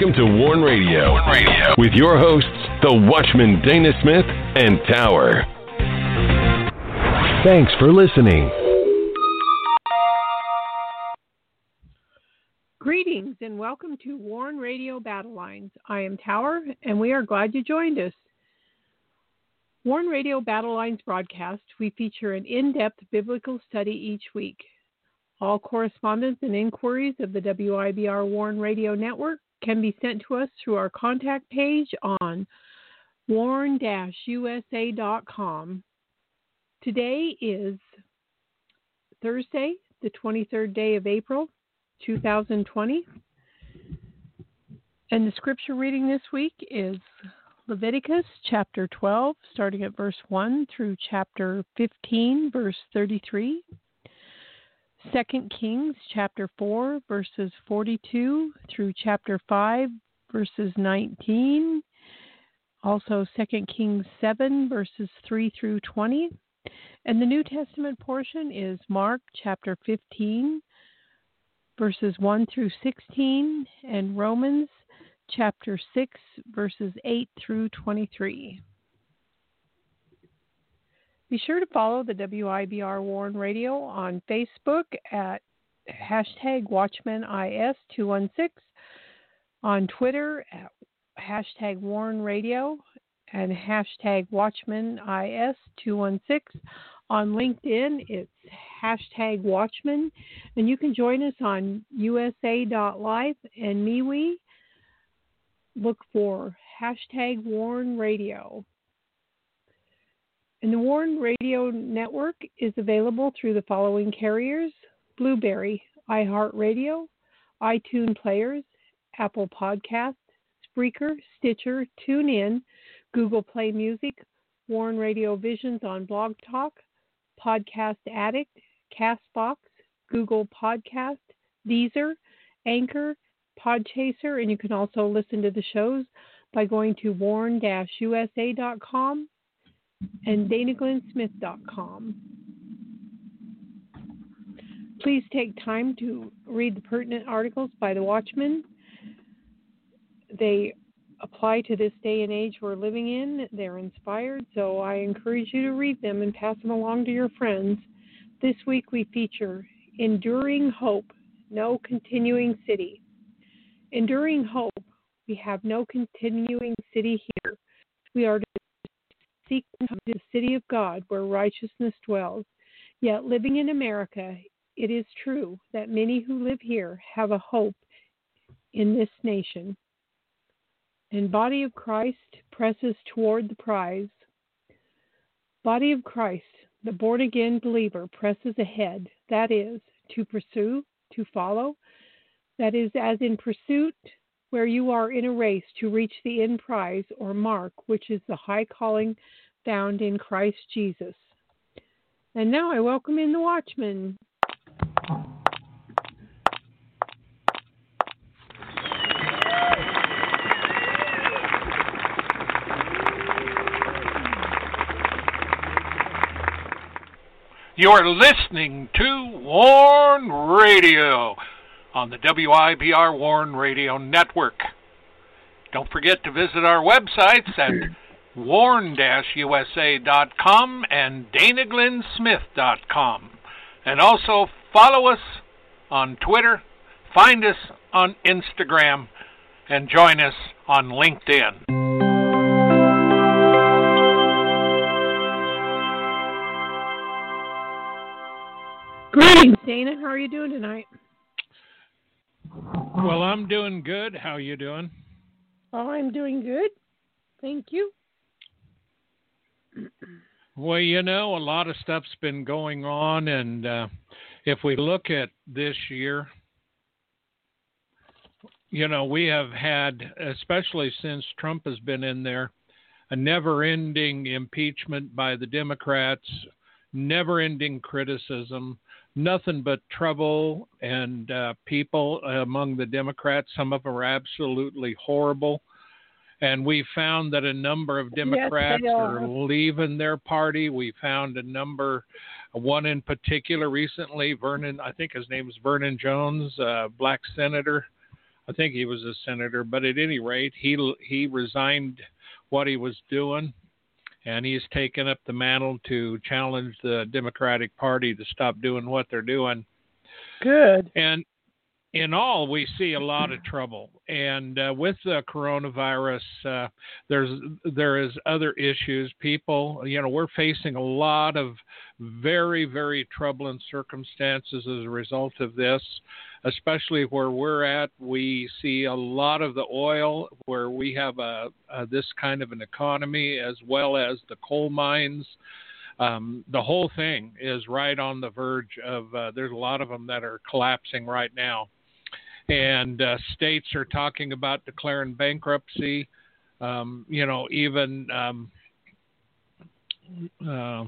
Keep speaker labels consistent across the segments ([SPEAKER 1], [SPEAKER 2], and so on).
[SPEAKER 1] Welcome to Warn Radio, Radio with your hosts, the Watchman Dana Smith and Tower. Thanks for listening.
[SPEAKER 2] Greetings and welcome to Warn Radio Battle Lines. I am Tower and we are glad you joined us. Warn Radio Battle Lines broadcast, we feature an in depth biblical study each week. All correspondence and inquiries of the WIBR Warn Radio Network can be sent to us through our contact page on warn-usa.com. Today is Thursday, the 23rd day of April, 2020. And the scripture reading this week is Leviticus chapter 12, starting at verse 1 through chapter 15, verse 33. 2 Kings chapter 4, verses 42 through chapter 5, verses 19. Also 2 Kings 7, verses 3 through 20. And the New Testament portion is Mark chapter 15, verses 1 through 16, and Romans chapter 6, verses 8 through 23. Be sure to follow the WIBR Warn Radio on Facebook at hashtag WatchmanIS216, on Twitter at hashtag Warn Radio and hashtag WatchmanIS216. On LinkedIn, it's hashtag Watchman, and you can join us on USA.life and MeWe. Look for hashtag Warn Radio. And the Warn Radio Network is available through the following carriers Blubrry, iHeartRadio, iTunes Players, Apple Podcasts, Spreaker, Stitcher, TuneIn, Google Play Music, Warn Radio Visions on Blog Talk, Podcast Addict, Castbox, Google Podcast, Deezer, Anchor, Podchaser, and you can also listen to the shows by going to warn-usa.com and danaglennsmith.com. Please take time to read the pertinent articles by the Watchman. They apply to this day and age we're living in. They're inspired, so I encourage you to read them and pass them along to your friends. This week we feature Enduring Hope, No Continuing City. Enduring Hope, we have no continuing city here. We are seek the city of God where righteousness dwells. Yet living in America, it is true that many who live here have a hope in this nation. And body of Christ presses toward the prize. Body of Christ, the born again believer presses ahead, that is, to pursue, to follow, that is, as in pursuit, where you are in a race to reach the end prize or mark, which is the high calling found in Christ Jesus. And now I welcome in the Watchman.
[SPEAKER 3] You're listening to Warn Radio on the WIBR Warn Radio Network. Don't forget to visit our websites at hmm. warn-usa.com and danaglennsmith.com. And also follow us on Twitter, find us on Instagram, and join us on LinkedIn.
[SPEAKER 2] Greetings, Dana. How are you doing tonight?
[SPEAKER 3] Well, I'm doing good. How are you doing?
[SPEAKER 2] Oh, I'm doing good. Thank you.
[SPEAKER 3] Well, you know, a lot of stuff's been going on, and uh, if we look at this year, you know, we have had, especially since Trump has been in there, a never ending impeachment by the Democrats, never ending criticism, nothing but trouble and uh, people among the Democrats. Some of them are absolutely horrible. And we found that a number of Democrats
[SPEAKER 2] yes,
[SPEAKER 3] are. are leaving their party. We found a number, one in particular recently, Vernon, I think his name is Vernon Jones, uh, black senator. I think he was a senator, but at any rate, he he resigned what he was doing, and he's taken up the mantle to challenge the Democratic Party to stop doing what they're doing.
[SPEAKER 2] Good.
[SPEAKER 3] And in all, we see a lot of trouble, and uh, with the coronavirus, uh, there's there is other issues. People, you know, we're facing a lot of very very troubling circumstances as a result of this. Especially where we're at, we see a lot of the oil where we have a, a this kind of an economy, as well as the coal mines. Um, the whole thing is right on the verge of. Uh, there's a lot of them that are collapsing right now and uh, states are talking about declaring bankruptcy. Um, you know, even um, uh,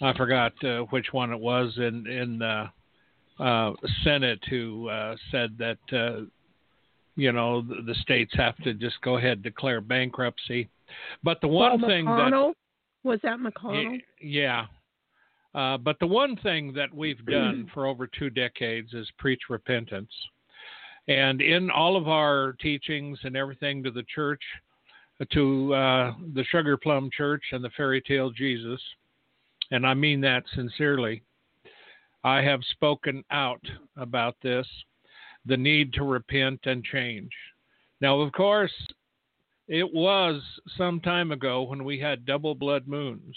[SPEAKER 3] I forgot uh, which one it was in in the uh, Senate who uh, said that uh, you know the, the, states have to just go ahead and declare bankruptcy. But the one
[SPEAKER 2] well,
[SPEAKER 3] thing
[SPEAKER 2] McConnell,
[SPEAKER 3] that
[SPEAKER 2] was that McConnell?
[SPEAKER 3] Yeah. Uh, but the one thing that we've done for over two decades is preach repentance. And in all of our teachings and everything to the church, to uh, the Sugar Plum Church and the Fairy Tale Jesus, and I mean that sincerely, I have spoken out about this the need to repent and change. Now, of course, it was some time ago when we had double blood moons.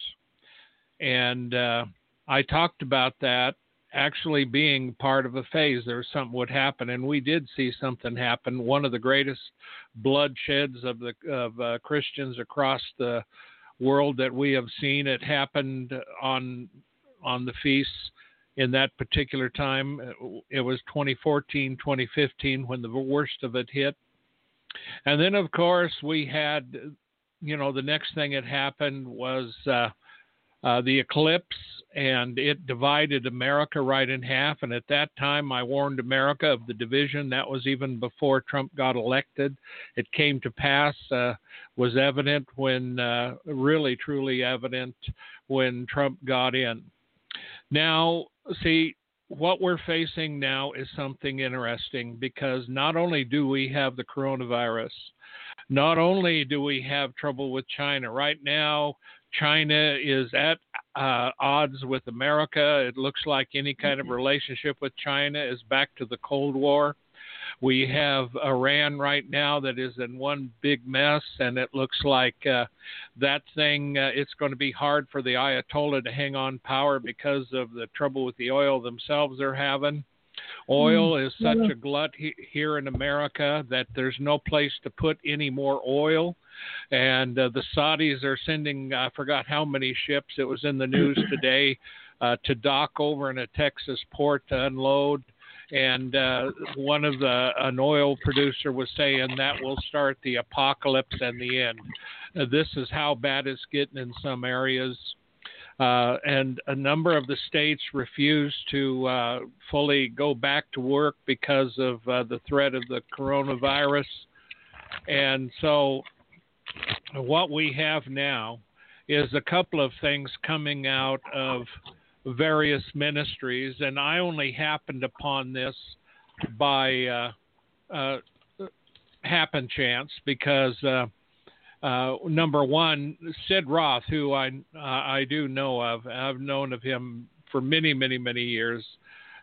[SPEAKER 3] And uh, I talked about that actually being part of a phase. There was something would happen, and we did see something happen. One of the greatest bloodsheds of the of uh, Christians across the world that we have seen. It happened on on the feasts in that particular time. It was 2014, 2015 when the worst of it hit. And then, of course, we had, you know, the next thing that happened was uh, uh, the eclipse, and it divided America right in half. And at that time, I warned America of the division. That was even before Trump got elected. It came to pass, uh, was evident when, uh, really, truly evident when Trump got in. Now, see, what we're facing now is something interesting because not only do we have the coronavirus, not only do we have trouble with China, right now, China is at uh, odds with America. It looks like any kind of mm-hmm. relationship with China is back to the Cold War. We have Iran right now that is in one big mess, and it looks like uh, that thing, uh, it's going to be hard for the Ayatollah to hang on power because of the trouble with the oil themselves they're having. Oil mm, is such a glut he- here in America that there's no place to put any more oil. And uh, the Saudis are sending, I forgot how many ships, it was in the news today, uh, to dock over in a Texas port to unload. And uh, one of the, an oil producer was saying that will start the apocalypse and the end. Uh, this is how bad it's getting in some areas. Uh, and a number of the states refused to uh, fully go back to work because of uh, the threat of the coronavirus. And so, what we have now is a couple of things coming out of various ministries, and I only happened upon this by uh, uh, happen chance because uh, number one, Sid Roth, who I uh, I do know of. I've known of him for many, many, many years.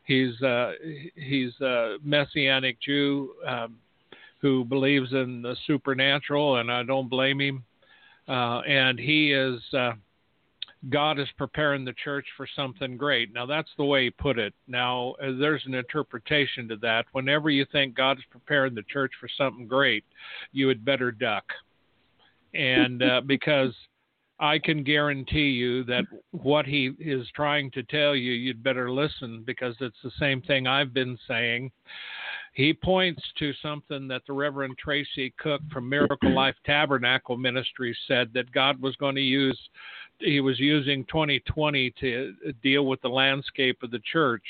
[SPEAKER 3] He's uh, he's a messianic Jew um, who believes in the supernatural, and I don't blame him. Uh, and he is uh, God is preparing the church for something great. Now that's the way he put it. Now there's an interpretation to that. Whenever you think God is preparing the church for something great, you had better duck and uh, because I can guarantee you that what he is trying to tell you, you'd better listen because it's the same thing I've been saying. He points to something that the Reverend Tracy Cook from Miracle Life Tabernacle Ministry said that God was going to use, he was using 2020 to deal with the landscape of the church.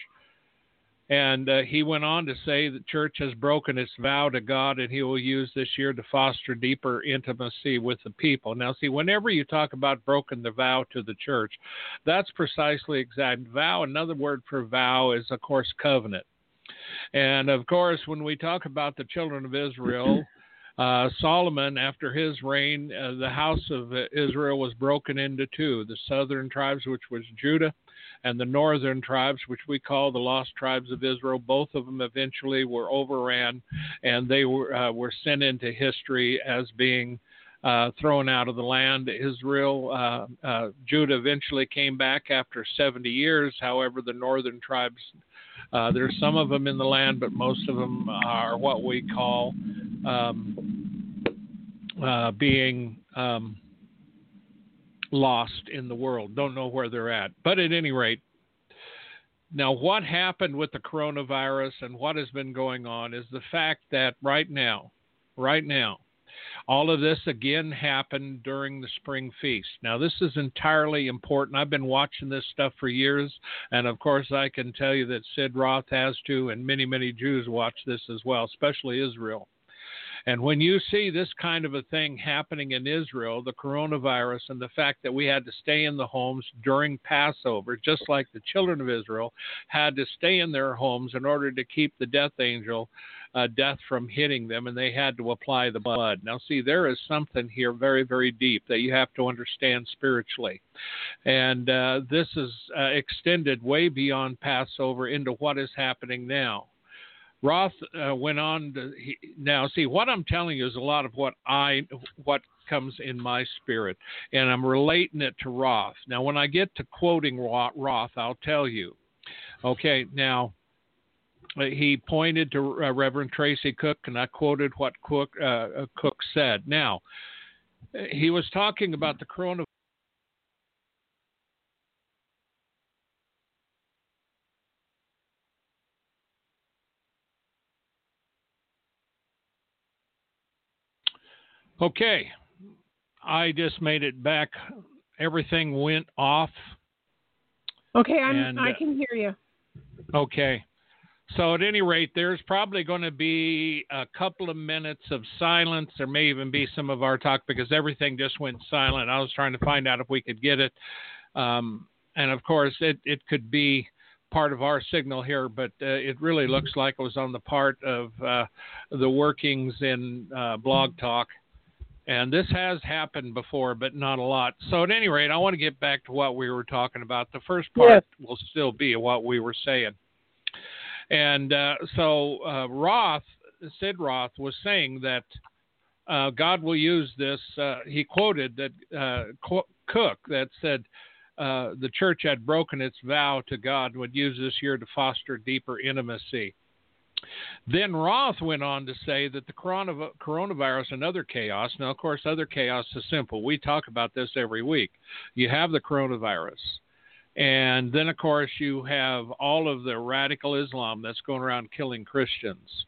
[SPEAKER 3] And uh, he went on to say the church has broken its vow to God and he will use this year to foster deeper intimacy with the people. Now, see, whenever you talk about broken the vow to the church, that's precisely exact. Vow, another word for vow is, of course, covenant. And of course, when we talk about the children of Israel, uh, Solomon, after his reign, uh, the house of Israel was broken into two the southern tribes, which was Judah, and the northern tribes, which we call the lost tribes of Israel. Both of them eventually were overran, and they were, uh, were sent into history as being. Uh, thrown out of the land. Israel, uh, uh, Judah eventually came back after 70 years. However, the northern tribes uh, there's some of them in the land, but most of them are what we call um, uh, being um, lost in the world. Don't know where they're at. But at any rate, now what happened with the coronavirus and what has been going on is the fact that right now, right now, all of this again happened during the spring feast. Now, this is entirely important. I've been watching this stuff for years, and of course, I can tell you that Sid Roth has too, and many, many Jews watch this as well, especially Israel. And when you see this kind of a thing happening in Israel, the coronavirus, and the fact that we had to stay in the homes during Passover, just like the children of Israel had to stay in their homes in order to keep the death angel uh, death from hitting them, and they had to apply the blood. Now, see, there is something here very, very deep that you have to understand spiritually. And uh, this is uh, extended way beyond Passover into what is happening now. Roth uh, went on to he, now see what I'm telling you is a lot of what I what comes in my spirit, and I'm relating it to Roth. Now, when I get to quoting Roth, I'll tell you. Okay, now he pointed to uh, Reverend Tracy Cook, and I quoted what Cook, uh, uh, Cook said. Now, he was talking about the coronavirus. Okay, I just made it back. Everything went off.
[SPEAKER 2] Okay, I'm, and, I uh, can hear you.
[SPEAKER 3] Okay. So, at any rate, there's probably going to be a couple of minutes of silence. There may even be some of our talk because everything just went silent. I was trying to find out if we could get it. Um, and of course, it, it could be part of our signal here, but uh, it really looks like it was on the part of uh, the workings in uh, Blog Talk. And this has happened before, but not a lot. So, at any rate, I want to get back to what we were talking about. The first part yes. will still be what we were saying. And uh, so uh, Roth, Sid Roth, was saying that uh, God will use this. Uh, he quoted that uh, Cook that said uh, the church had broken its vow to God and would use this year to foster deeper intimacy. Then Roth went on to say that the coronavirus and other chaos, now, of course, other chaos is simple. We talk about this every week. You have the coronavirus. And then, of course, you have all of the radical Islam that's going around killing Christians.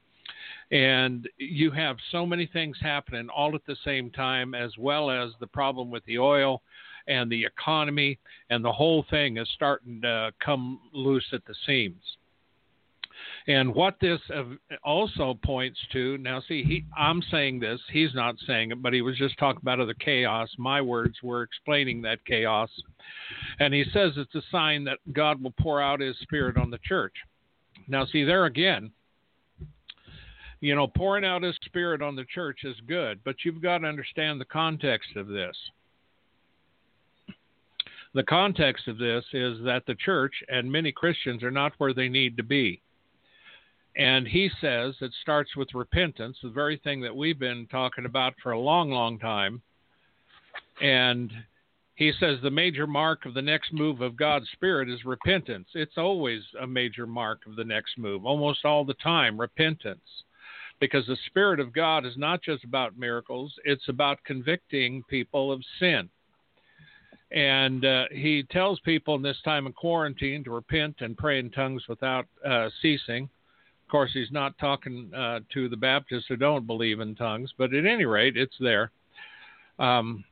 [SPEAKER 3] And you have so many things happening all at the same time, as well as the problem with the oil and the economy, and the whole thing is starting to come loose at the seams. And what this also points to now, see, he, I'm saying this, he's not saying it, but he was just talking about the chaos. My words were explaining that chaos. And he says it's a sign that God will pour out his spirit on the church. Now, see, there again, you know, pouring out his spirit on the church is good, but you've got to understand the context of this. The context of this is that the church and many Christians are not where they need to be. And he says it starts with repentance, the very thing that we've been talking about for a long, long time. And he says the major mark of the next move of God's Spirit is repentance. It's always a major mark of the next move, almost all the time, repentance. Because the Spirit of God is not just about miracles, it's about convicting people of sin. And uh, he tells people in this time of quarantine to repent and pray in tongues without uh, ceasing course, he's not talking uh, to the Baptists who don't believe in tongues, but at any rate, it's there. Um,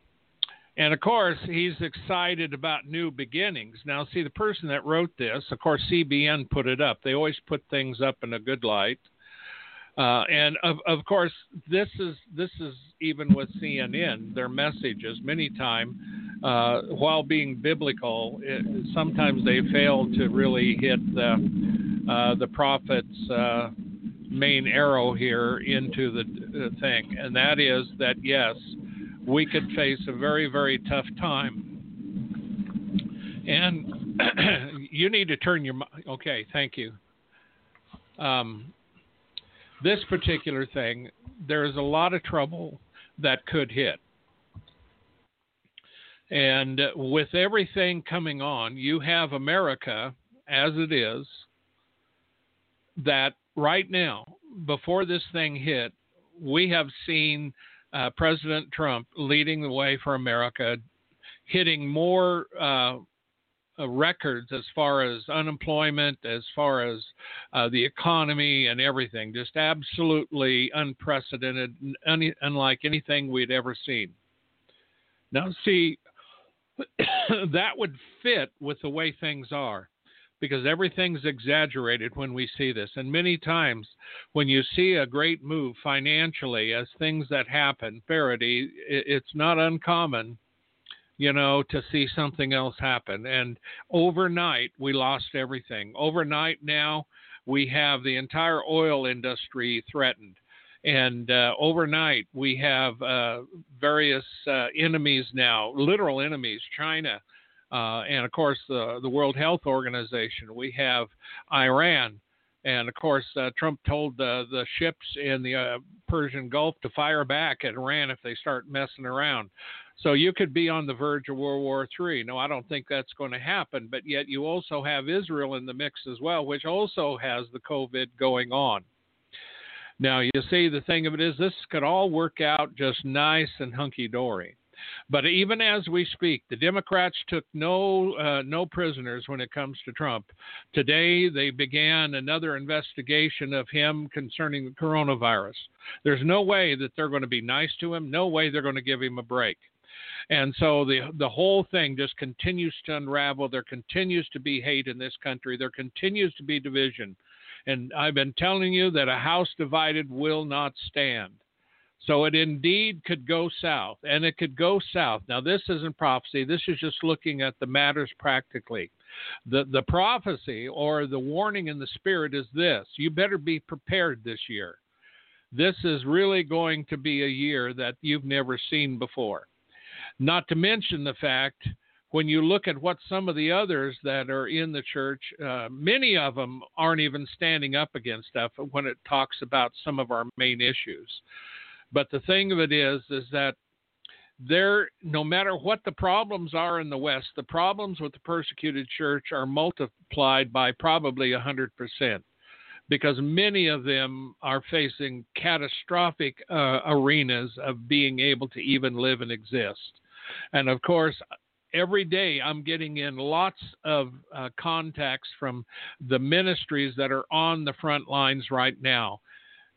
[SPEAKER 3] and of course, he's excited about new beginnings. Now, see, the person that wrote this, of course, CBN put it up. They always put things up in a good light. Uh, and of, of course, this is this is even with CNN. Their messages many times, uh, while being biblical, it, sometimes they fail to really hit the uh, the prophet's uh, main arrow here into the, thing, and that is that yes, we could face a very, very tough time. And you need to turn your okay. Thank you. Um, this particular thing, there is a lot of trouble that could hit. And with everything coming on, you have America as it is, that right now, before this thing hit, we have seen uh, President Trump leading the way for America, hitting more uh, records as far as unemployment, as far as uh, the economy and everything. Just absolutely unprecedented, un- unlike anything we'd ever seen. Now, see, that would fit with the way things are because everything's exaggerated when we see this. And many times when you see a great move financially as things that happen, Faraday, it's not uncommon, you know, to see something else happen. And overnight, we lost everything. Overnight now, we have the entire oil industry threatened. And uh, overnight, we have uh, various uh, enemies now, literal enemies, China, uh, and of course the the World Health Organization. We have Iran, and of course uh, Trump told the the ships in the uh, Persian Gulf to fire back at Iran if they start messing around. So you could be on the verge of World War III. No, I don't think that's going to happen. But yet you also have Israel in the mix as well, which also has the COVID going on. Now you see, the thing of it is, this could all work out just nice and hunky dory. But even as we speak, the Democrats took no uh, no prisoners when it comes to Trump. Today they began another investigation of him concerning the coronavirus. There's no way that they're going to be nice to him. No way they're going to give him a break. And so the the whole thing just continues to unravel. There continues to be hate in this country. There continues to be division. And I've been telling you that a house divided will not stand. So it indeed could go south, and it could go south. Now, this isn't prophecy. This is just looking at the matters practically. The, the prophecy or the warning in the spirit is this you better be prepared this year. This is really going to be a year that you've never seen before. Not to mention the fact when you look at what some of the others that are in the church, uh, many of them aren't even standing up against stuff when it talks about some of our main issues. But the thing of it is, is that there, no matter what the problems are in the West, the problems with the persecuted church are multiplied by probably 100% because many of them are facing catastrophic uh, arenas of being able to even live and exist. And of course, every day I'm getting in lots of uh, contacts from the ministries that are on the front lines right now.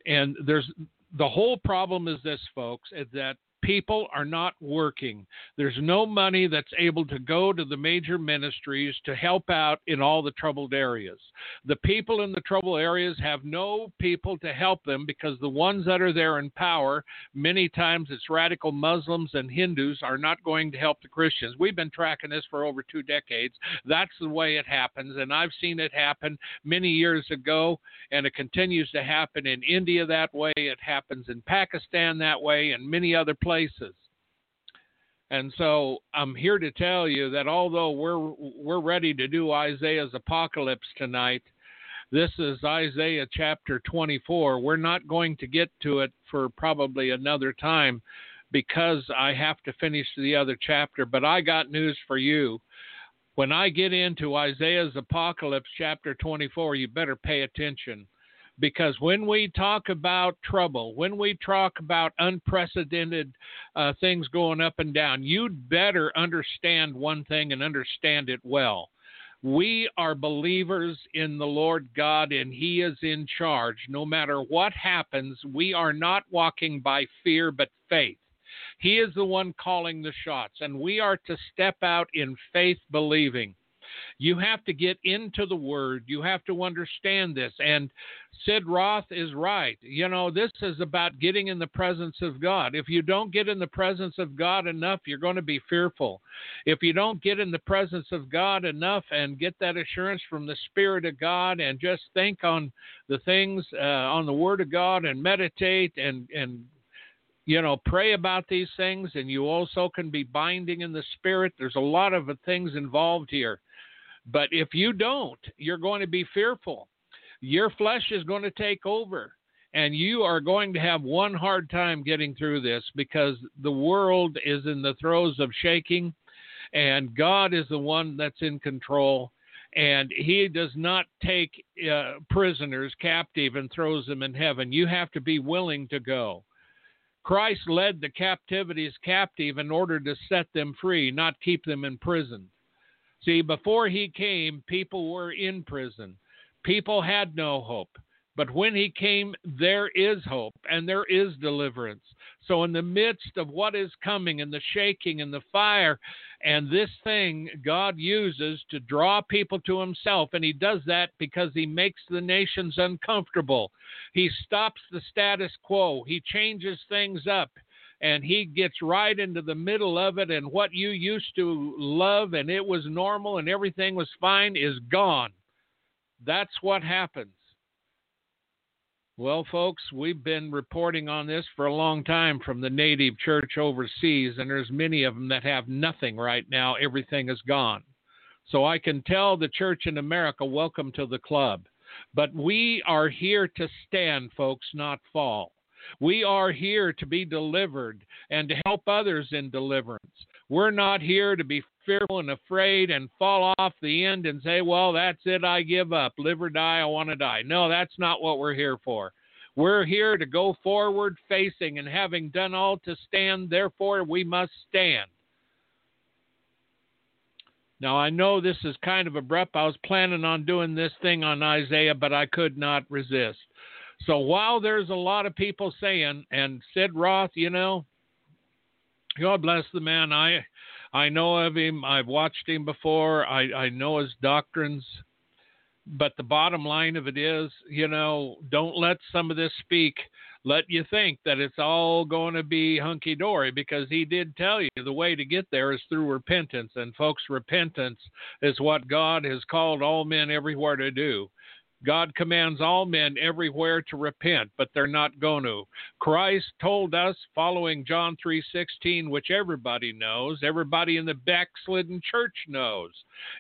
[SPEAKER 3] And there's the whole problem is this, folks, is that people are not working. There's no money that's able to go to the major ministries to help out in all the troubled areas. The people in the troubled areas have no people to help them because the ones that are there in power, many times it's radical Muslims and Hindus, are not going to help the Christians. We've been tracking this for over two decades. That's the way it happens, and I've seen it happen many years ago, and it continues to happen in India that way. It happens in Pakistan that way, and many other places places. And so I'm here to tell you that although we're we're ready to do Isaiah's apocalypse tonight, this is Isaiah chapter 24. We're not going to get to it for probably another time because I have to finish the other chapter, but I got news for you. When I get into Isaiah's apocalypse chapter 24, you better pay attention because when we talk about trouble, when we talk about unprecedented uh, things going up and down, you'd better understand one thing and understand it well. We are believers in the Lord God, and He is in charge. No matter what happens, we are not walking by fear but faith. He is the one calling the shots, and we are to step out in faith believing. You have to get into the Word. You have to understand this. And Sid Roth is right. You know, this is about getting in the presence of God. If you don't get in the presence of God enough, you're going to be fearful. If you don't get in the presence of God enough and get that assurance from the Spirit of God and just think on the things, uh, on the Word of God and meditate and, and you know, pray about these things, and you also can be binding in the spirit. There's a lot of things involved here. But if you don't, you're going to be fearful. Your flesh is going to take over, and you are going to have one hard time getting through this because the world is in the throes of shaking, and God is the one that's in control. And he does not take uh, prisoners captive and throws them in heaven. You have to be willing to go Christ led the captivities captive in order to set them free, not keep them in prison. See, before he came, people were in prison. People had no hope. But when he came, there is hope and there is deliverance. So, in the midst of what is coming and the shaking and the fire and this thing, God uses to draw people to himself. And he does that because he makes the nations uncomfortable. He stops the status quo, he changes things up. And he gets right into the middle of it, and what you used to love and it was normal and everything was fine is gone. That's what happens. Well, folks, we've been reporting on this for a long time from the native church overseas, and there's many of them that have nothing right now. Everything is gone. So I can tell the church in America, welcome to the club. But we are here to stand, folks, not fall. We are here to be delivered and to help others in deliverance. We're not here to be fearful and afraid and fall off the end and say, well, that's it, I give up. Live or die, I want to die. No, that's not what we're here for. We're here to go forward facing and having done all to stand, therefore we must stand. Now, I know this is kind of abrupt. I was planning on doing this thing on Isaiah, but I could not resist. So while there's a lot of people saying, and Sid Roth, you know, God bless the man. I I know of him. I've watched him before. I, I know his doctrines. But the bottom line of it is, you know, don't let some of this speak let you think that it's all going to be hunky dory because he did tell you the way to get there is through repentance. And folks, repentance is what God has called all men everywhere to do. God commands all men everywhere to repent, but they're not going to. Christ told us following John 3:16, which everybody knows, everybody in the backslidden church knows.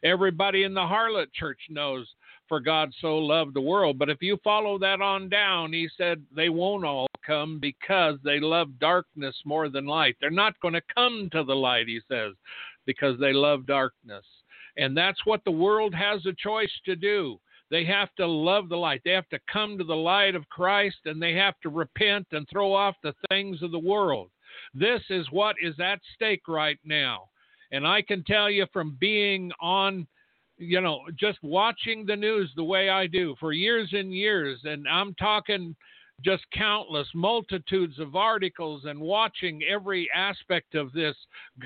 [SPEAKER 3] Everybody in the harlot church knows for God so loved the world. But if you follow that on down, he said they won't all come because they love darkness more than light. They're not going to come to the light, he says, because they love darkness. And that's what the world has a choice to do. They have to love the light. They have to come to the light of Christ and they have to repent and throw off the things of the world. This is what is at stake right now. And I can tell you from being on, you know, just watching the news the way I do for years and years, and I'm talking just countless multitudes of articles and watching every aspect of this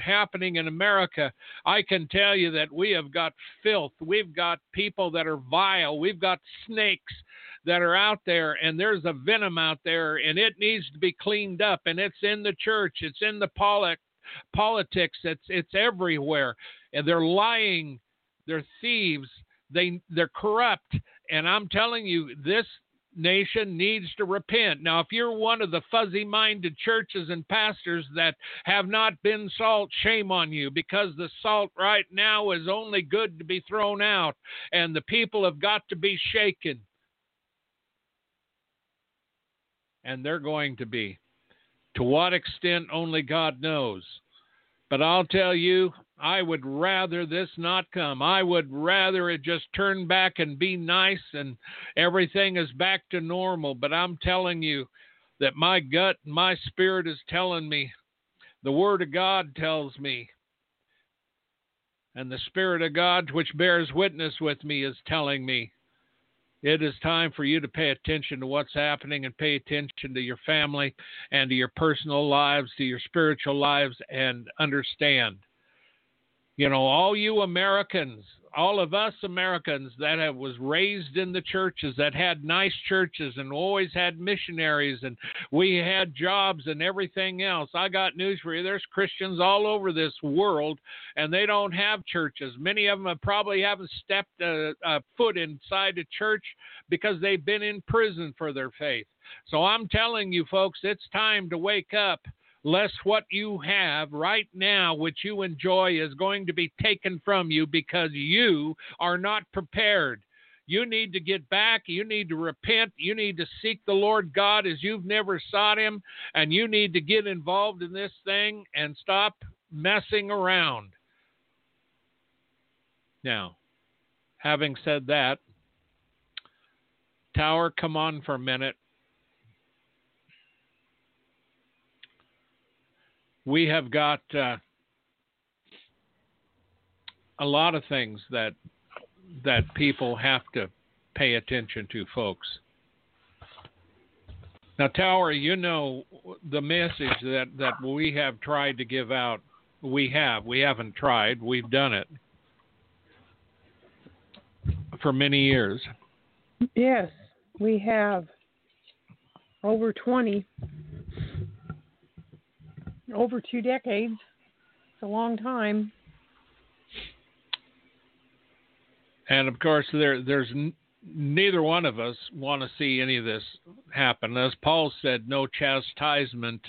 [SPEAKER 3] happening in America, I can tell you that we have got filth. We've got people that are vile. We've got snakes that are out there, and there's a venom out there, and it needs to be cleaned up. And it's in the church, it's in the polit- politics, it's it's everywhere. And they're lying, they're thieves, they they're corrupt. And I'm telling you, this nation needs to repent. Now, if you're one of the fuzzy minded churches and pastors that have not been salt, shame on you because the salt right now is only good to be thrown out and the people have got to be shaken. And they're going to be. To what extent, only God knows. But I'll tell you, I would rather this not come. I would rather it just turn back and be nice and everything is back to normal. But I'm telling you that my gut, my spirit is telling me, the Word of God tells me, and the Spirit of God, which bears witness with me, is telling me it is time for you to pay attention to what's happening and pay attention to your family and to your personal lives, to your spiritual lives, and understand. You know, all you Americans, all of us Americans that have, was raised in the churches that had nice churches and always had missionaries and we had jobs and everything else. I got news for you. There's Christians all over this world and they don't have churches. Many of them have probably haven't stepped a, a foot inside a church because they've been in prison for their faith. So I'm telling you folks, it's time to wake up lest what you have right now, which you enjoy, is going to be taken from you because you are not prepared. You need to get back. You need to repent. You need to seek the Lord God as you've never sought Him. And you need to get involved in this thing and stop messing around. Now, having said that, Tower, come on for a minute. We have got uh, a lot of things that that people have to pay attention to, folks. Now, Tower, you know the message that, that we have tried to give out. We have. We haven't tried. We've done it for many years.
[SPEAKER 2] Yes, we have. Over 20 over two decades. It's a long time.
[SPEAKER 3] And of course, there there's n- neither one of us want to see any of this happen. As Paul said, no chastisement,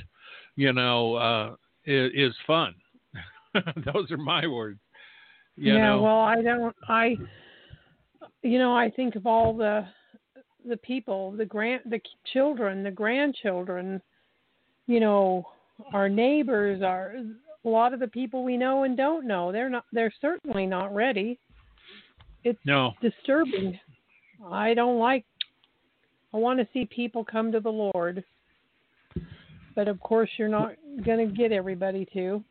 [SPEAKER 3] you know, uh, is, is fun. Those are my words. You
[SPEAKER 2] yeah.
[SPEAKER 3] Know.
[SPEAKER 2] Well, I don't. I, you know, I think of all the the people, the grand, the children, the grandchildren. You know, our neighbors, our a lot of the people we know and don't know. They're not. They're certainly not ready. It's
[SPEAKER 3] no.
[SPEAKER 2] disturbing. I don't like. I want to see people come to the Lord, but of course, you're not going to get everybody to.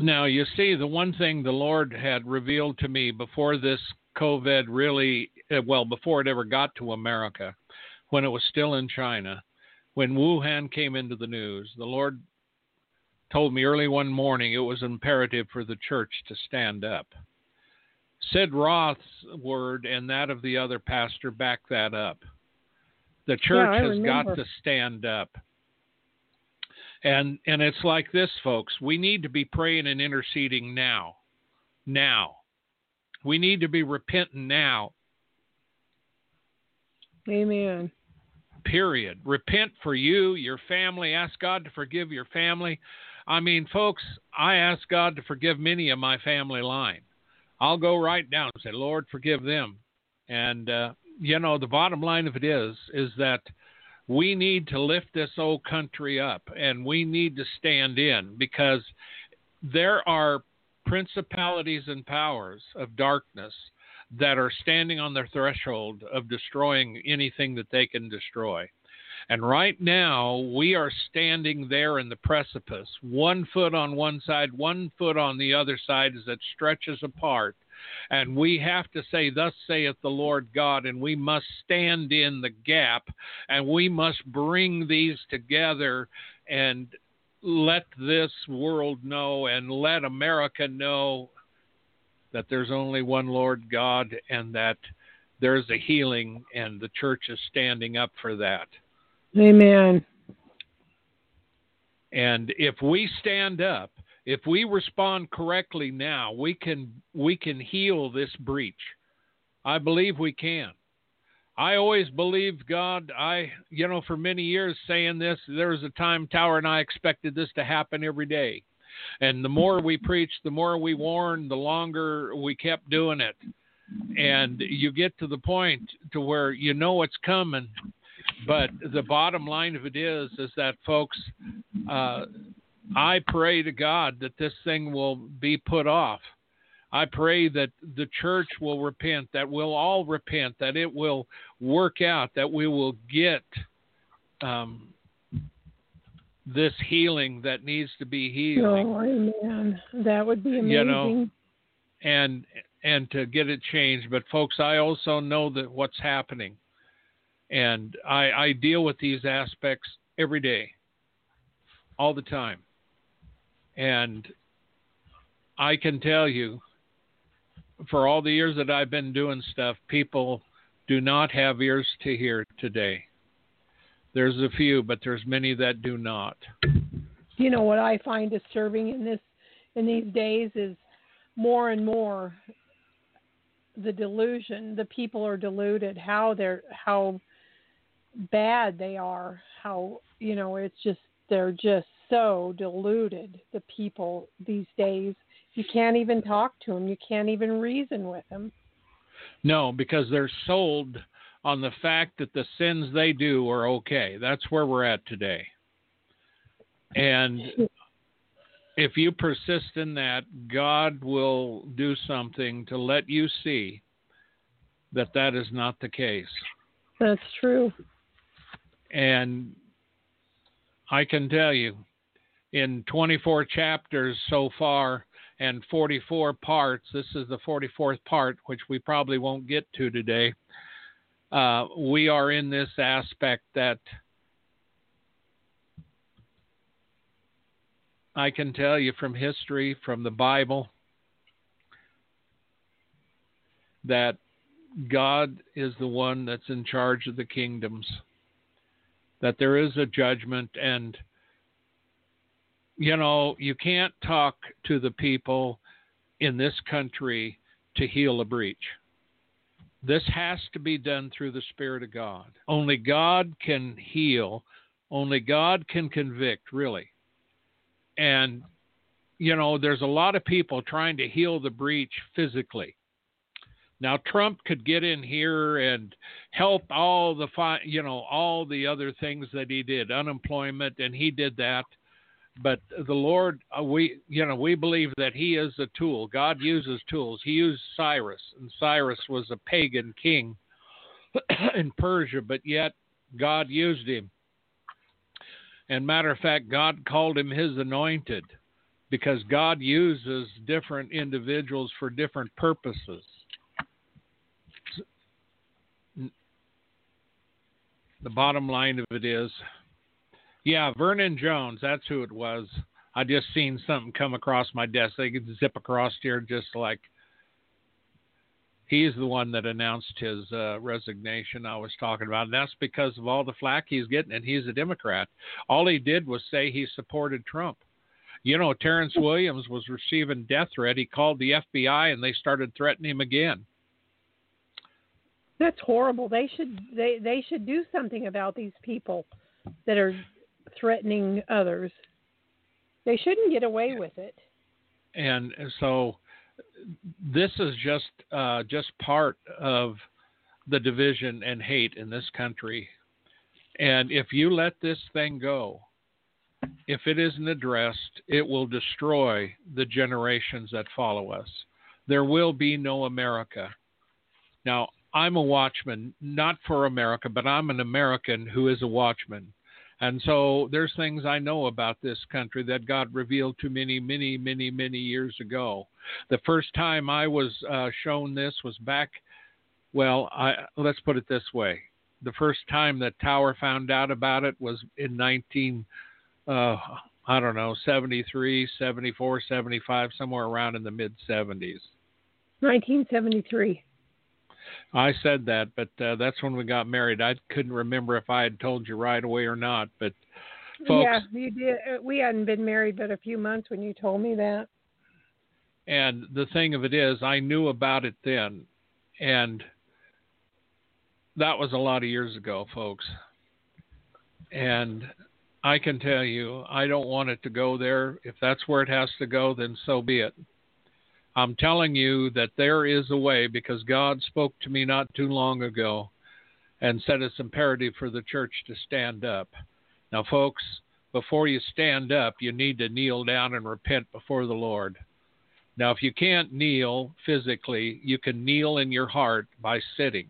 [SPEAKER 3] Now, you see, the one thing the Lord had revealed to me before this COVID really, eh, well, before it ever got to America, when it was still in China, when Wuhan came into the news, the Lord told me early one morning it was imperative for the church to stand up. Sid Roth's word and that of the other pastor back that up. The church
[SPEAKER 2] yeah,
[SPEAKER 3] has
[SPEAKER 2] remember.
[SPEAKER 3] got to stand up. And and it's like this folks, we need to be praying and interceding now. Now. We need to be repenting now.
[SPEAKER 2] Amen
[SPEAKER 3] period. Repent for you, your family. Ask God to forgive your family. I mean, folks, I ask God to forgive many of my family line. I'll go right down and say, Lord, forgive them. And, uh, you know, the bottom line of it is, is that we need to lift this old country up and we need to stand in because there are principalities and powers of darkness that are standing on their threshold of destroying anything that they can destroy. And right now, we are standing there in the precipice, one foot on one side, one foot on the other side as it stretches apart. And we have to say, Thus saith the Lord God, and we must stand in the gap and we must bring these together and let this world know and let America know that there's only one Lord God and that there's a healing, and the church is standing up for that.
[SPEAKER 2] Amen.
[SPEAKER 3] And if we stand up, if we respond correctly now, we can we can heal this breach. I believe we can. I always believed God. I, you know, for many years saying this, there was a time Tower and I expected this to happen every day. And the more we preached, the more we warned, the longer we kept doing it. And you get to the point to where you know it's coming, but the bottom line of it is, is that folks, uh, I pray to God that this thing will be put off. I pray that the church will repent, that we'll all repent, that it will work out, that we will get um, this healing that needs to be healing.
[SPEAKER 2] Oh, amen. That would be amazing.
[SPEAKER 3] You know, and and to get it changed. But folks, I also know that what's happening, and I, I deal with these aspects every day, all the time, and I can tell you for all the years that I've been doing stuff, people do not have ears to hear today. There's a few, but there's many that do not.
[SPEAKER 2] You know what I find disturbing in this in these days is more and more the delusion. The people are deluded. How they're how bad they are. How you know it's just they're just so deluded. The people these days. You can't even talk to them. You can't even reason with them.
[SPEAKER 3] No, because they're sold on the fact that the sins they do are okay. That's where we're at today. And if you persist in that, God will do something to let you see that that is not the case.
[SPEAKER 2] That's true.
[SPEAKER 3] And I can tell you, in 24 chapters so far and 44 parts, this is the 44th part, which we probably won't get to today uh, we are in this aspect that I can tell you from history, from the Bible, that God is the one that's in charge of the kingdoms, that there is a judgment, and you know, you can't talk to the people in this country to heal a breach. This has to be done through the Spirit of God. Only God can heal. Only God can convict, really. And, you know, there's a lot of people trying to heal the breach physically. Now Trump could get in here and help all the fi- you know all the other things that he did, unemployment, and he did that but the Lord, uh, we you know we believe that He is a tool. God uses tools. He used Cyrus, and Cyrus was a pagan king in Persia, but yet God used him. And matter of fact, God called him His anointed, because God uses different individuals for different purposes. The bottom line of it is yeah, Vernon Jones. That's who it was. I just seen something come across my desk. They could zip across here just like he's the one that announced his uh, resignation I was talking about. And that's because of all the flack he's getting, and he's a Democrat. All he did was say he supported Trump. You know, Terrence Williams was receiving death threat. He called the FBI, and they started threatening him again.
[SPEAKER 2] That's horrible. They should they they should do something about these people that are threatening others. They shouldn't get away with it.
[SPEAKER 3] And so this is just uh, just part of the division and hate in this country. And if you let this thing go, if it isn't addressed, it will destroy the generations that follow us. There will be no America. Now, I'm a watchman, not for America, but I'm an American who is a watchman. And so there's things I know about this country that God revealed to me many, many, many, many years ago. The first time I was uh, shown this was back, well, I, let's put it this way. The first time that Tower found out about it was in 19, uh, I don't know, 73, 74, 75, somewhere around in the mid 70s.
[SPEAKER 2] 1973.
[SPEAKER 3] I said that, but uh, that's when we got married. I couldn't remember if I had told you right away or not, but folks,
[SPEAKER 2] yeah, you did. Uh, we hadn't been married but a few months when you told me that.
[SPEAKER 3] And the thing of it is, I knew about it then, and that was a lot of years ago, folks. And I can tell you, I don't want it to go there. If that's where it has to go, then so be it. I'm telling you that there is a way because God spoke to me not too long ago and said it's imperative for the church to stand up. Now, folks, before you stand up, you need to kneel down and repent before the Lord. Now, if you can't kneel physically, you can kneel in your heart by sitting.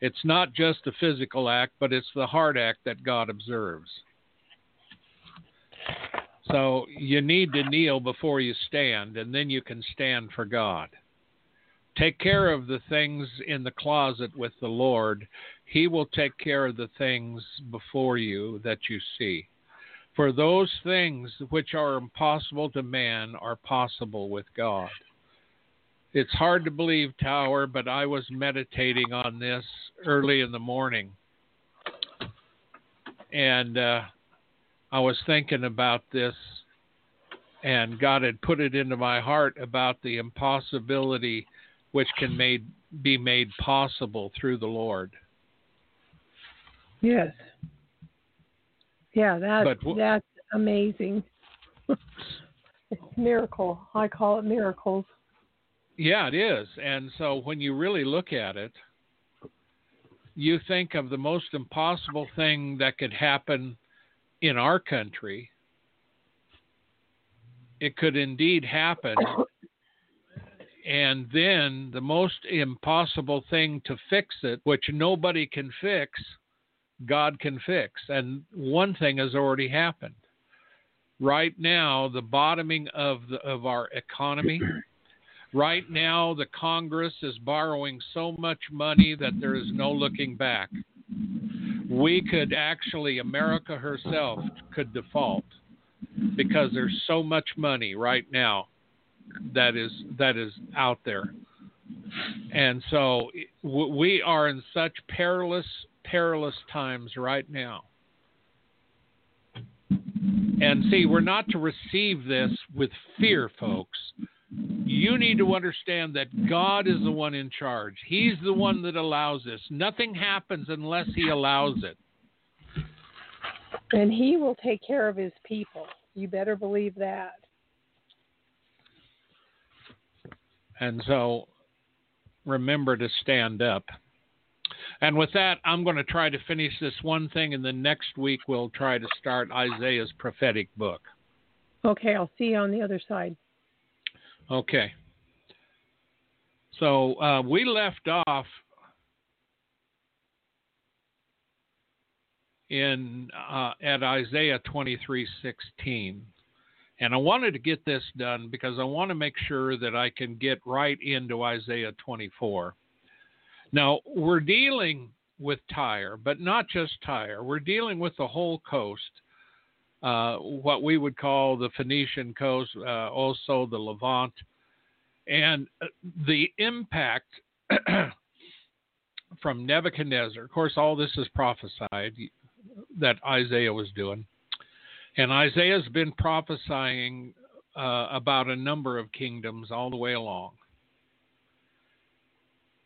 [SPEAKER 3] It's not just a physical act, but it's the heart act that God observes. So you need to kneel before you stand, and then you can stand for God. Take care of the things in the closet with the Lord. He will take care of the things before you that you see. For those things which are impossible to man are possible with God. It's hard to believe, Tower, but I was meditating on this early in the morning. And uh, I was thinking about this, and God had put it into my heart about the impossibility which can made, be made possible through the Lord.
[SPEAKER 2] Yes. Yeah, that's w- that's amazing. it's miracle. I call it miracles.
[SPEAKER 3] Yeah, it is. And so when you really look at it, you think of the most impossible thing that could happen in our country. It could indeed happen. And then the most impossible thing to fix it, which nobody can fix, God can fix. And one thing has already happened. Right now, the bottoming of the, of our economy. Right now, the Congress is borrowing so much money that there is no looking back. We could actually, America herself could default because there's so much money right now that is that is out there. And so we are in such perilous perilous times right now. And see, we're not to receive this with fear, folks. You need to understand that God is the one in charge. He's the one that allows this. Nothing happens unless He allows it.
[SPEAKER 2] And He will take care of His people. You better believe that.
[SPEAKER 3] And so remember to stand up. And with that, I'm going to try to finish this one thing, and then next week we'll try to start Isaiah's prophetic book.
[SPEAKER 2] Okay, I'll see you on the other side.
[SPEAKER 3] Okay. So uh, we left off in uh, at Isaiah 23:16. And I wanted to get this done because I want to make sure that I can get right into Isaiah 24. Now, we're dealing with Tyre, but not just Tyre. We're dealing with the whole coast, uh, what we would call the Phoenician coast, uh, also the Levant, and uh, the impact from Nebuchadnezzar. Of course, all this is prophesied that Isaiah was doing. And Isaiah's been prophesying uh, about a number of kingdoms all the way along.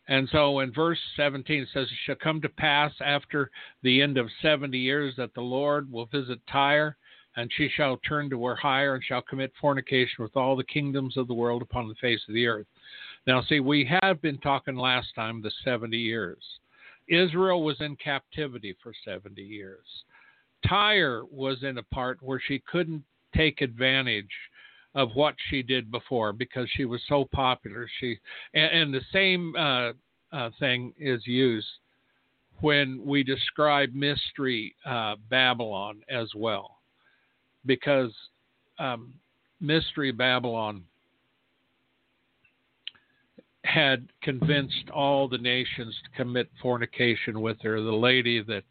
[SPEAKER 3] And so in verse 17 it says, It shall come to pass after the end of 70 years that the Lord will visit Tyre, and she shall turn to her hire and shall commit fornication with all the kingdoms of the world upon the face of the earth. Now, see, we have been talking last time the 70 years. Israel was in captivity for 70 years. Tyre was in a part where she couldn't take advantage of what she did before because she was so popular. She and, and the same uh, uh, thing is used when we describe mystery uh, Babylon as well, because um, mystery Babylon had convinced all the nations to commit fornication with her, the lady that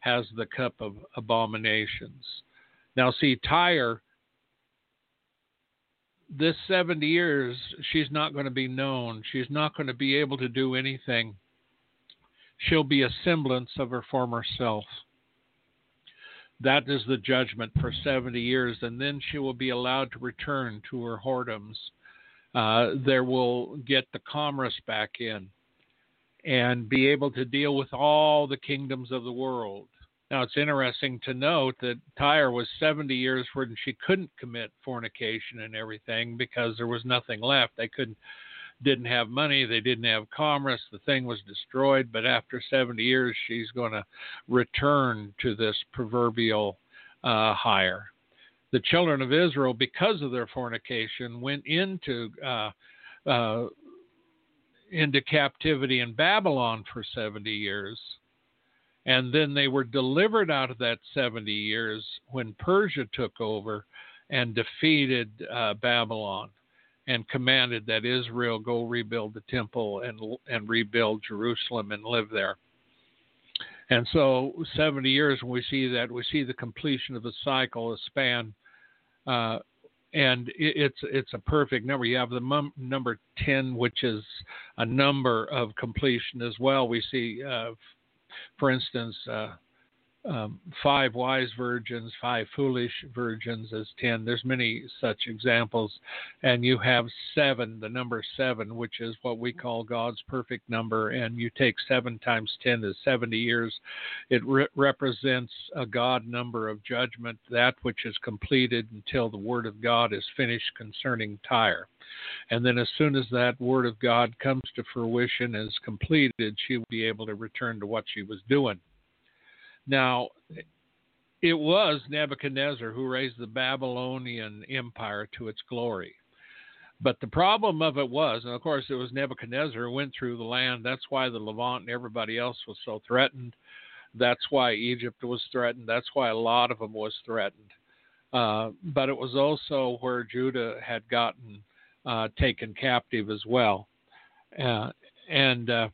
[SPEAKER 3] has the cup of abominations. Now, see, Tyre this 70 years, she's not going to be known. She's not going to be able to do anything. She'll be a semblance of her former self. That is the judgment for 70 years, and then she will be allowed to return to her whoredoms. Uh, there will get the commerce back in and be able to deal with all the kingdoms of the world. Now, it's interesting to note that Tyre was 70 years when she couldn't commit fornication and everything because there was nothing left. They couldn't, didn't have money, they didn't have commerce, the thing was destroyed. But after 70 years, she's going to return to this proverbial uh, hire. The children of Israel, because of their fornication, went into uh, uh, into captivity in Babylon for 70 years and then they were delivered out of that 70 years when Persia took over and defeated uh, Babylon and commanded that Israel go rebuild the temple and and rebuild Jerusalem and live there. And so 70 years when we see that we see the completion of a cycle, a span uh, and it's it's a perfect number. You have the mum, number ten, which is a number of completion as well. We see, uh, for instance, uh, um, five wise virgins, five foolish virgins as ten. There's many such examples, and you have seven, the number seven, which is what we call God's perfect number. And you take seven times ten is seventy years. It re- represents a God number of judgment, that which is completed until the word of God is finished concerning Tyre. And then as soon as that word of God comes to fruition and is completed, she will be able to return to what she was doing. Now, it was Nebuchadnezzar who raised the Babylonian Empire to its glory. But the problem of it was, and of course it was Nebuchadnezzar who went through the land. That's why the Levant and everybody else was so threatened. That's why Egypt was threatened. That's why a lot of them was threatened. Uh, but it was also where Judah had gotten uh, taken captive as well. Uh, and uh,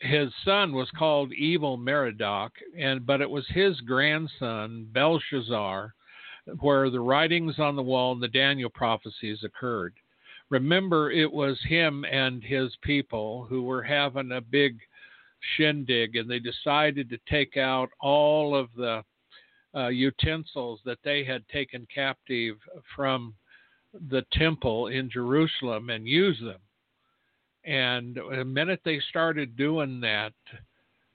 [SPEAKER 3] his son was called Evil Merodach, and but it was his grandson Belshazzar, where the writings on the wall and the Daniel prophecies occurred. Remember, it was him and his people who were having a big shindig, and they decided to take out all of the uh, utensils that they had taken captive from the temple in Jerusalem and use them. And the minute they started doing that,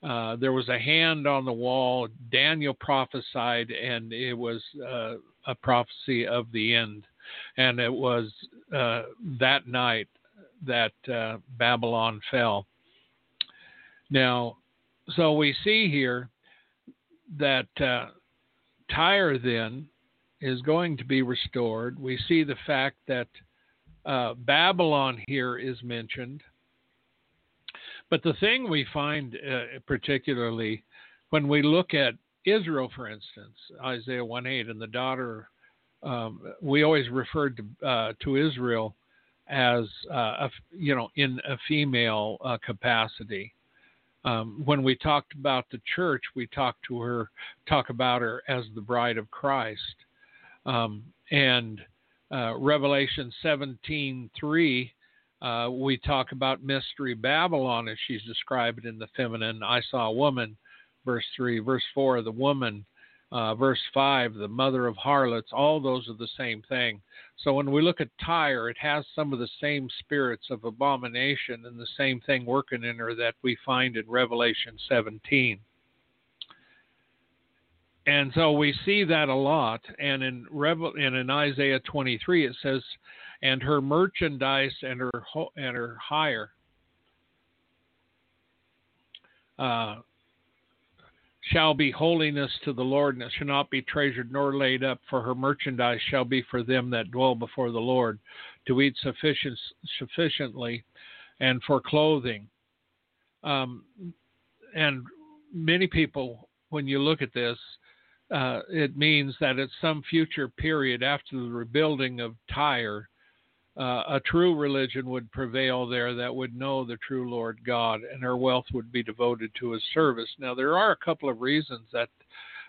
[SPEAKER 3] uh, there was a hand on the wall. Daniel prophesied, and it was uh, a prophecy of the end. And it was uh, that night that uh, Babylon fell. Now, so we see here that uh, Tyre then is going to be restored. We see the fact that uh, Babylon here is mentioned. But the thing we find uh, particularly when we look at Israel, for instance, Isaiah 1 8, and the daughter, um, we always referred to, uh, to Israel as, uh, a, you know, in a female uh, capacity. Um, when we talked about the church, we talked to her, talk about her as the bride of Christ. Um, and uh, Revelation 17:3, uh, we talk about mystery Babylon as she's described in the feminine. I saw a woman, verse 3, verse 4, the woman, uh, verse 5, the mother of harlots. All those are the same thing. So when we look at Tyre, it has some of the same spirits of abomination and the same thing working in her that we find in Revelation 17 and so we see that a lot. And in Revel and in Isaiah 23, it says, "And her merchandise and her and her hire uh, shall be holiness to the Lord, and it shall not be treasured nor laid up. For her merchandise shall be for them that dwell before the Lord, to eat sufficient sufficiently, and for clothing." Um, and many people, when you look at this, uh, it means that at some future period after the rebuilding of Tyre, uh, a true religion would prevail there that would know the true Lord God, and her wealth would be devoted to His service. Now, there are a couple of reasons that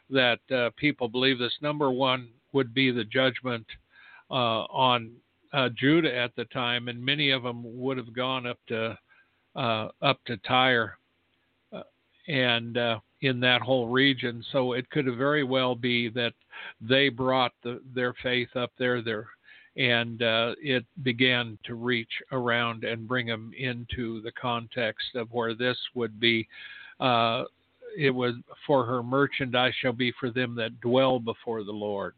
[SPEAKER 3] that uh, people believe this. Number one would be the judgment uh, on uh, Judah at the time, and many of them would have gone up to uh, up to Tyre, and in that whole region. So it could very well be that they brought the, their faith up there, there, and uh, it began to reach around and bring them into the context of where this would be. Uh, it was for her merchandise shall be for them that dwell before the Lord.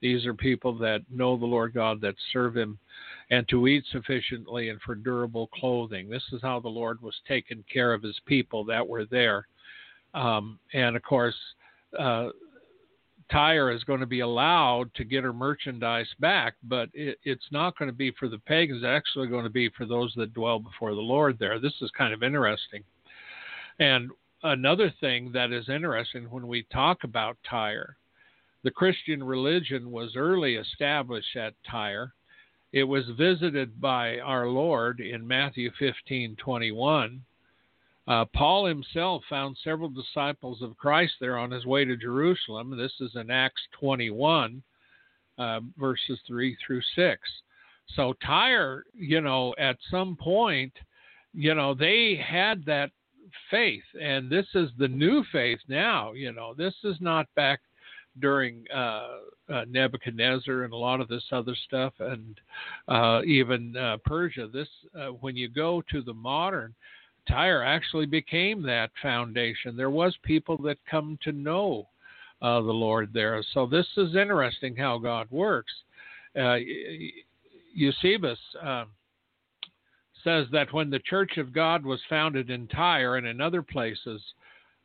[SPEAKER 3] These are people that know the Lord God, that serve Him, and to eat sufficiently and for durable clothing. This is how the Lord was taking care of His people that were there. Um, and of course, uh, Tyre is going to be allowed to get her merchandise back, but it, it's not going to be for the pagans. It's actually going to be for those that dwell before the Lord there. This is kind of interesting. And another thing that is interesting when we talk about Tyre, the Christian religion was early established at Tyre. It was visited by our Lord in Matthew 15 21 uh, Paul himself found several disciples of Christ there on his way to Jerusalem. This is in Acts 21. uh, verses 3 through 6. So Tyre, you know, at some point, you know, they had that faith, and this is the new faith now. You know, this is not back during uh, uh, Nebuchadnezzar and a lot of this other stuff, and uh, even uh, Persia. This, uh, when you go to the modern, Tyre actually became that foundation. There was people that come to know uh, the Lord there. So this is interesting how God works. Eusebius says that when the Church of God was founded in Tyre and in other places,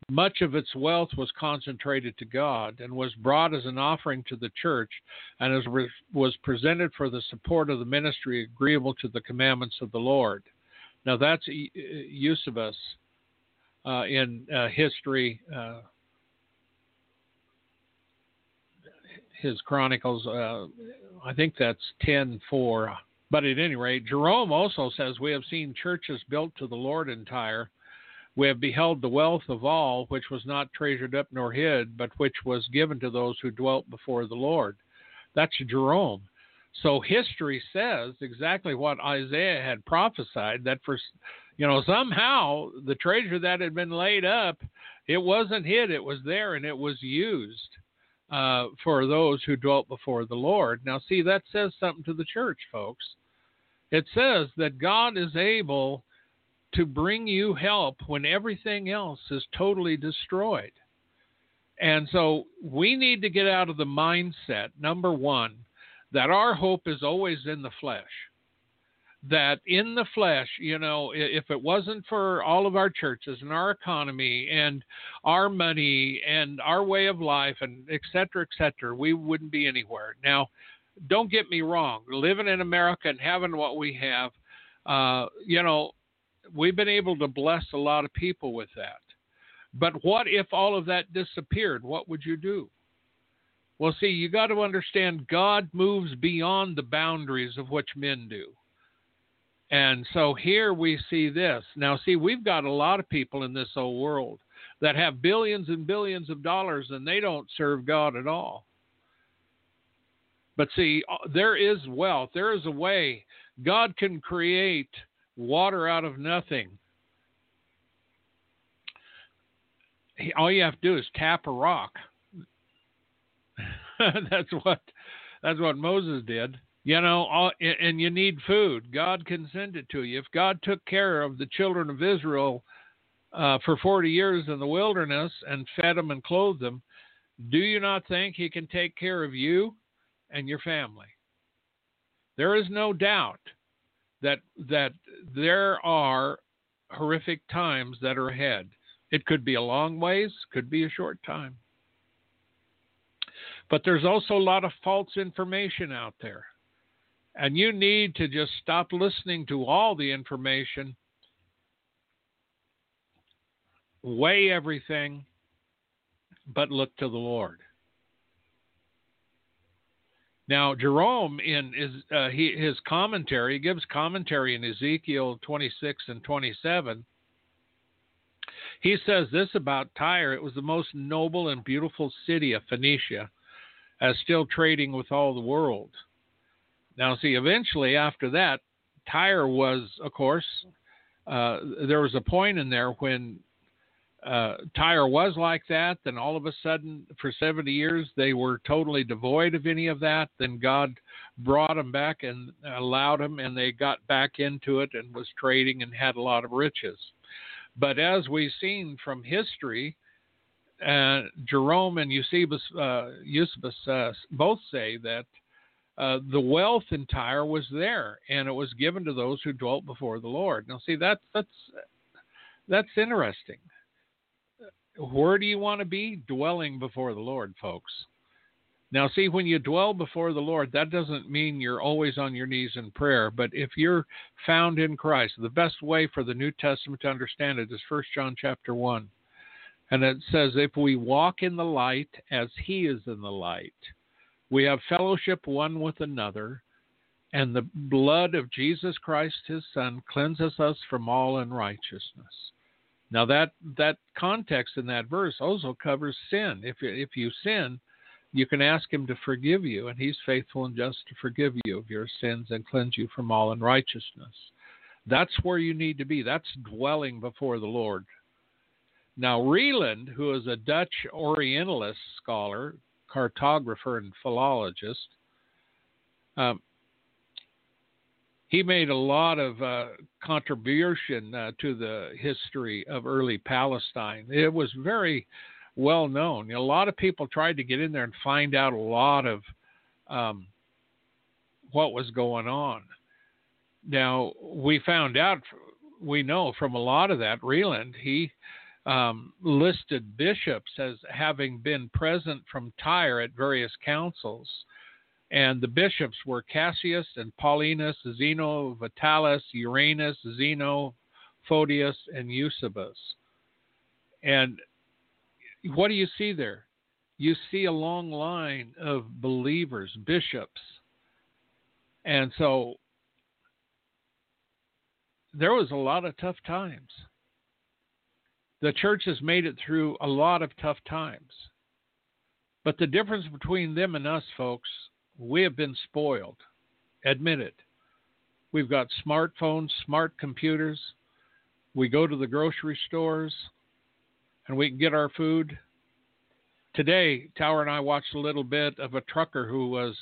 [SPEAKER 3] much of its wealth was concentrated to God and was brought as an offering to the church and as re- was presented for the support of the ministry agreeable to the commandments of the Lord. Now that's Eusebius uh, in uh, history. Uh, his chronicles, uh, I think that's 10:4. But at any rate, Jerome also says we have seen churches built to the Lord in Tyre. We have beheld the wealth of all, which was not treasured up nor hid, but which was given to those who dwelt before the Lord. That's Jerome. So history says exactly what Isaiah had prophesied that for you know somehow the treasure that had been laid up it wasn't hid it was there and it was used uh, for those who dwelt before the Lord. Now see that says something to the church folks. It says that God is able to bring you help when everything else is totally destroyed. And so we need to get out of the mindset, number one, that our hope is always in the flesh. That in the flesh, you know, if it wasn't for all of our churches and our economy and our money and our way of life and et cetera, et cetera, we wouldn't be anywhere. Now, don't get me wrong, living in America and having what we have, uh, you know, we've been able to bless a lot of people with that. But what if all of that disappeared? What would you do? Well, see, you got to understand God moves beyond the boundaries of which men do. And so here we see this. Now, see, we've got a lot of people in this old world that have billions and billions of dollars and they don't serve God at all. But see, uh, there is wealth. There is a way. God can create water out of nothing. All you have to do is tap a rock that's what that's what Moses did. You know, all, and you need food. God can send it to you. If God took care of the children of Israel uh, for 40 years in the wilderness and fed them and clothed them, do you not think He can take care of you and your family? There is no doubt that that there are horrific times that are ahead. It could be a long ways, could be a short time. But there's also a lot of false information out there. And you need to just stop listening to all the information, weigh everything, but look to the Lord. Now, Jerome, in his, uh, he, his commentary, he gives commentary in Ezekiel 26 and 27. He says this about Tyre it was the most noble and beautiful city of Phoenicia as still trading with all the world. Now, see, eventually after that, Tyre was, of course, uh, there was a point in there when uh, Tyre was like that. Then all of a sudden, for 70 years, they were totally devoid of any of that. Then God brought them back and allowed them, and they got back into it and was trading and had a lot of riches. But as we've seen from history, uh, Jerome and Eusebius, uh, Eusebius uh, both say that uh, the wealth in Tyre was there, and it was given to those who dwelt before the Lord. Now, see, that's that's that's interesting. Where do you want to be? Dwelling before the Lord, folks. Now, see, when you dwell before the Lord, that doesn't mean you're always on your knees in prayer. But if you're found in Christ, the best way for the New Testament to understand it is First John chapter one and it says, if we walk in the light as he is in the light, we have fellowship one with another, and the blood of Jesus Christ, his son, cleanses us from all unrighteousness. Now that that context in that verse also covers sin. If if you sin, You can ask him to forgive you, and he's faithful and just to forgive you of your sins and cleanse you from all unrighteousness. That's where you need to be. That's dwelling before the Lord. Now, Reland, who is a Dutch Orientalist scholar, cartographer, and philologist, um, he made a lot of uh, contribution uh, to the history of early Palestine. It was very well known. A lot of people tried to get in there and find out a lot of um, what was going on. Now we found out, we know from a lot of that, Reland, he um, listed bishops as having been present from Tyre at various councils. And the bishops were Cassius and Paulinus, Zeno, Vitalis, Uranus, Zeno, Photius, and Eusebius. And what do you see there? You see a long line of believers, bishops. And so there was a lot of tough times. The church has made it through a lot of tough times. But the difference between them and us, folks, we have been spoiled. Admit it. We've got smartphones, smart computers. We go to the grocery stores and we can get our food. Today, Tower and I watched a little bit of a trucker who was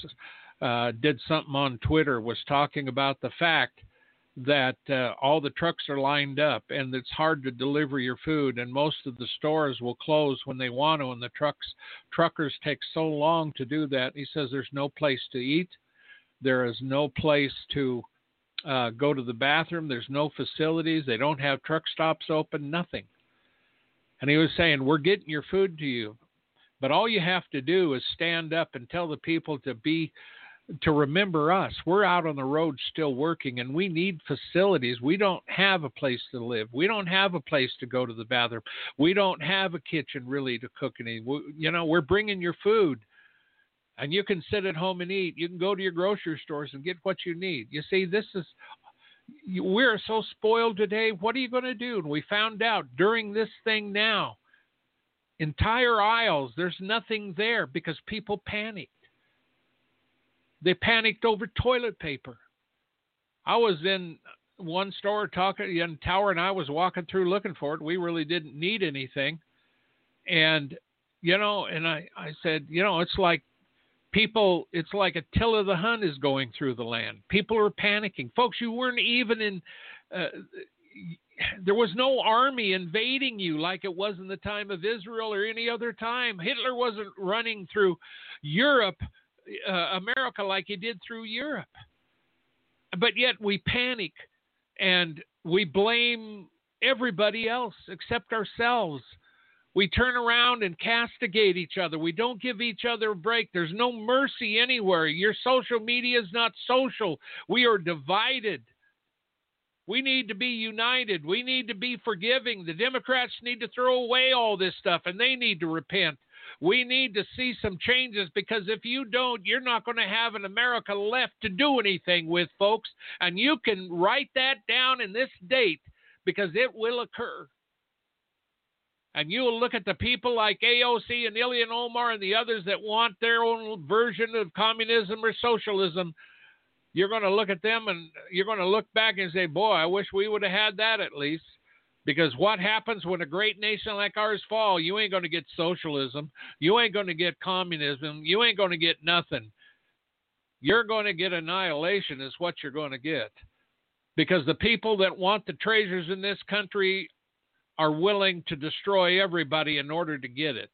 [SPEAKER 3] uh, did something on Twitter was talking about the fact that uh, all the trucks are lined up and it's hard to deliver your food and most of the stores will close when they want to and the trucks truckers take so long to do that. He says there's no place to eat. There is no place to uh, go to the bathroom. There's no facilities. They don't have truck stops open nothing. And he was saying we're getting your food to you but all you have to do is stand up and tell the people to be to remember us. We're out on the road still working and we need facilities. We don't have a place to live. We don't have a place to go to the bathroom. We don't have a kitchen really to cook any. You know, we're bringing your food and you can sit at home and eat. You can go to your grocery stores and get what you need. You see, this is we're so spoiled today. What are you going to do? And we found out during this thing now, entire aisles, there's nothing there because people panic. They panicked over toilet paper. I was in one store talking, and Tower and I was walking through looking for it. We really didn't need anything. And, you know, and I, I said, you know, it's like people, it's like Attila the Hun is going through the land. People are panicking. Folks, you weren't even in, uh, there was no army invading you like it was in the time of Israel or any other time. Hitler wasn't running through Europe uh, America like he did through Europe. But yet we panic and we blame everybody else except ourselves. We turn around and castigate each other. We don't give each other a break. There's no mercy anywhere. Your social media is not social. We are divided. We need to be united. We need to be forgiving. The Democrats need to throw away all this stuff and they need to repent. We need to see some changes because if you don't, you're not going to have an America left to do anything with, folks. And you can write that down in this date because it will occur. And you will look at the people like AOC and Ilhan Omar and the others that want their own version of communism or socialism. You're going to look at them and you're going to look back and say, Boy, I wish we would have had that at least. Because what happens when a great nation like ours fall? You ain't going to get socialism. You ain't going to get communism. You ain't going to get nothing. You're going to get annihilation, is what you're going to get. Because the people that want the treasures in this country are willing to destroy everybody in order to get it.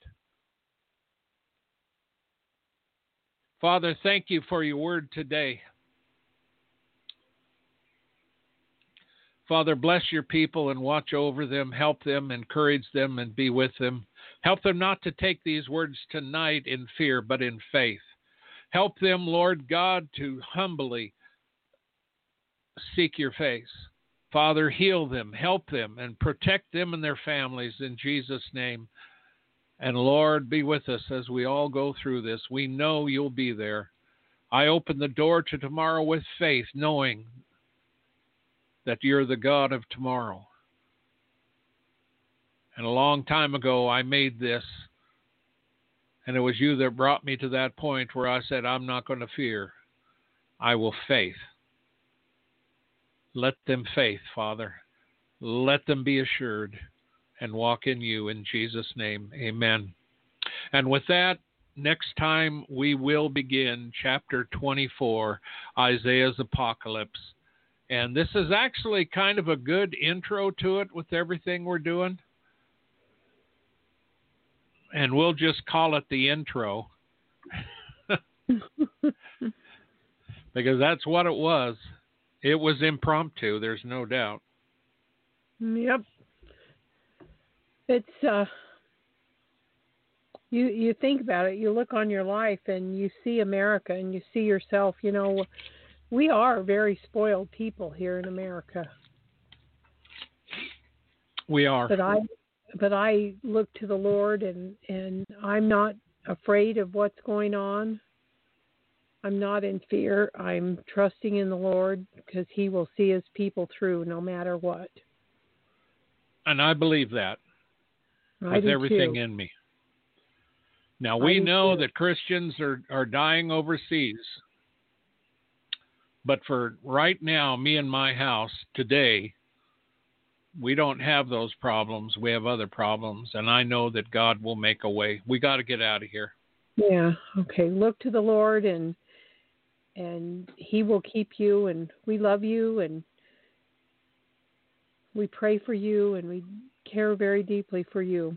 [SPEAKER 3] Father, thank you for your word today. Father, bless your people and watch over them, help them, encourage them, and be with them. Help them not to take these words tonight in fear, but in faith. Help them, Lord God, to humbly seek your face. Father, heal them, help them, and protect them and their families in Jesus' name. And Lord, be with us as we all go through this. We know you'll be there. I open the door to tomorrow with faith, knowing that you're the God of tomorrow. And a long time ago, I made this And it was you that brought me to that point where I said, I'm not going to fear. I will faith. Let them faith, Father. Let them be assured and walk in you in Jesus' name. Amen. And with that, next time we will begin chapter 24, Isaiah's Apocalypse. And this is actually kind of a good intro to it with everything we're doing. And we'll just call it the intro. because that's what it was. It was impromptu, there's no doubt.
[SPEAKER 2] Yep. It's uh you you think about it, you look on your life and you see America and you see yourself, you know, we are very spoiled people here in America.
[SPEAKER 3] We are.
[SPEAKER 2] But I but I look to the Lord and and I'm not afraid of what's going on. I'm not in fear. I'm trusting in the Lord because he will see his people through no matter what.
[SPEAKER 3] And I believe that
[SPEAKER 2] I
[SPEAKER 3] with everything
[SPEAKER 2] too.
[SPEAKER 3] in me. Now we know
[SPEAKER 2] too.
[SPEAKER 3] that Christians are, are dying overseas. But for right now, me and my house today, we don't have those problems. We have other problems. And I know that God will make a way. We got to get out of here.
[SPEAKER 2] Yeah. Okay. Look to the Lord and and he will keep you and we love you and we pray for you and we care very deeply for you.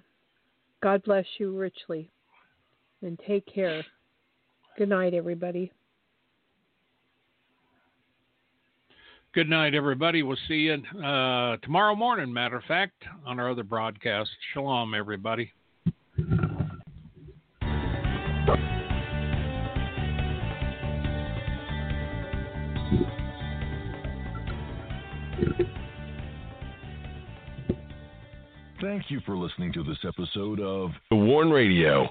[SPEAKER 2] God bless you richly. And take care. Good night everybody.
[SPEAKER 3] Good night, everybody. We'll see you uh, tomorrow morning, matter of fact, on our other broadcast. Shalom, everybody.
[SPEAKER 1] Thank you for listening to this episode of The Warn Radio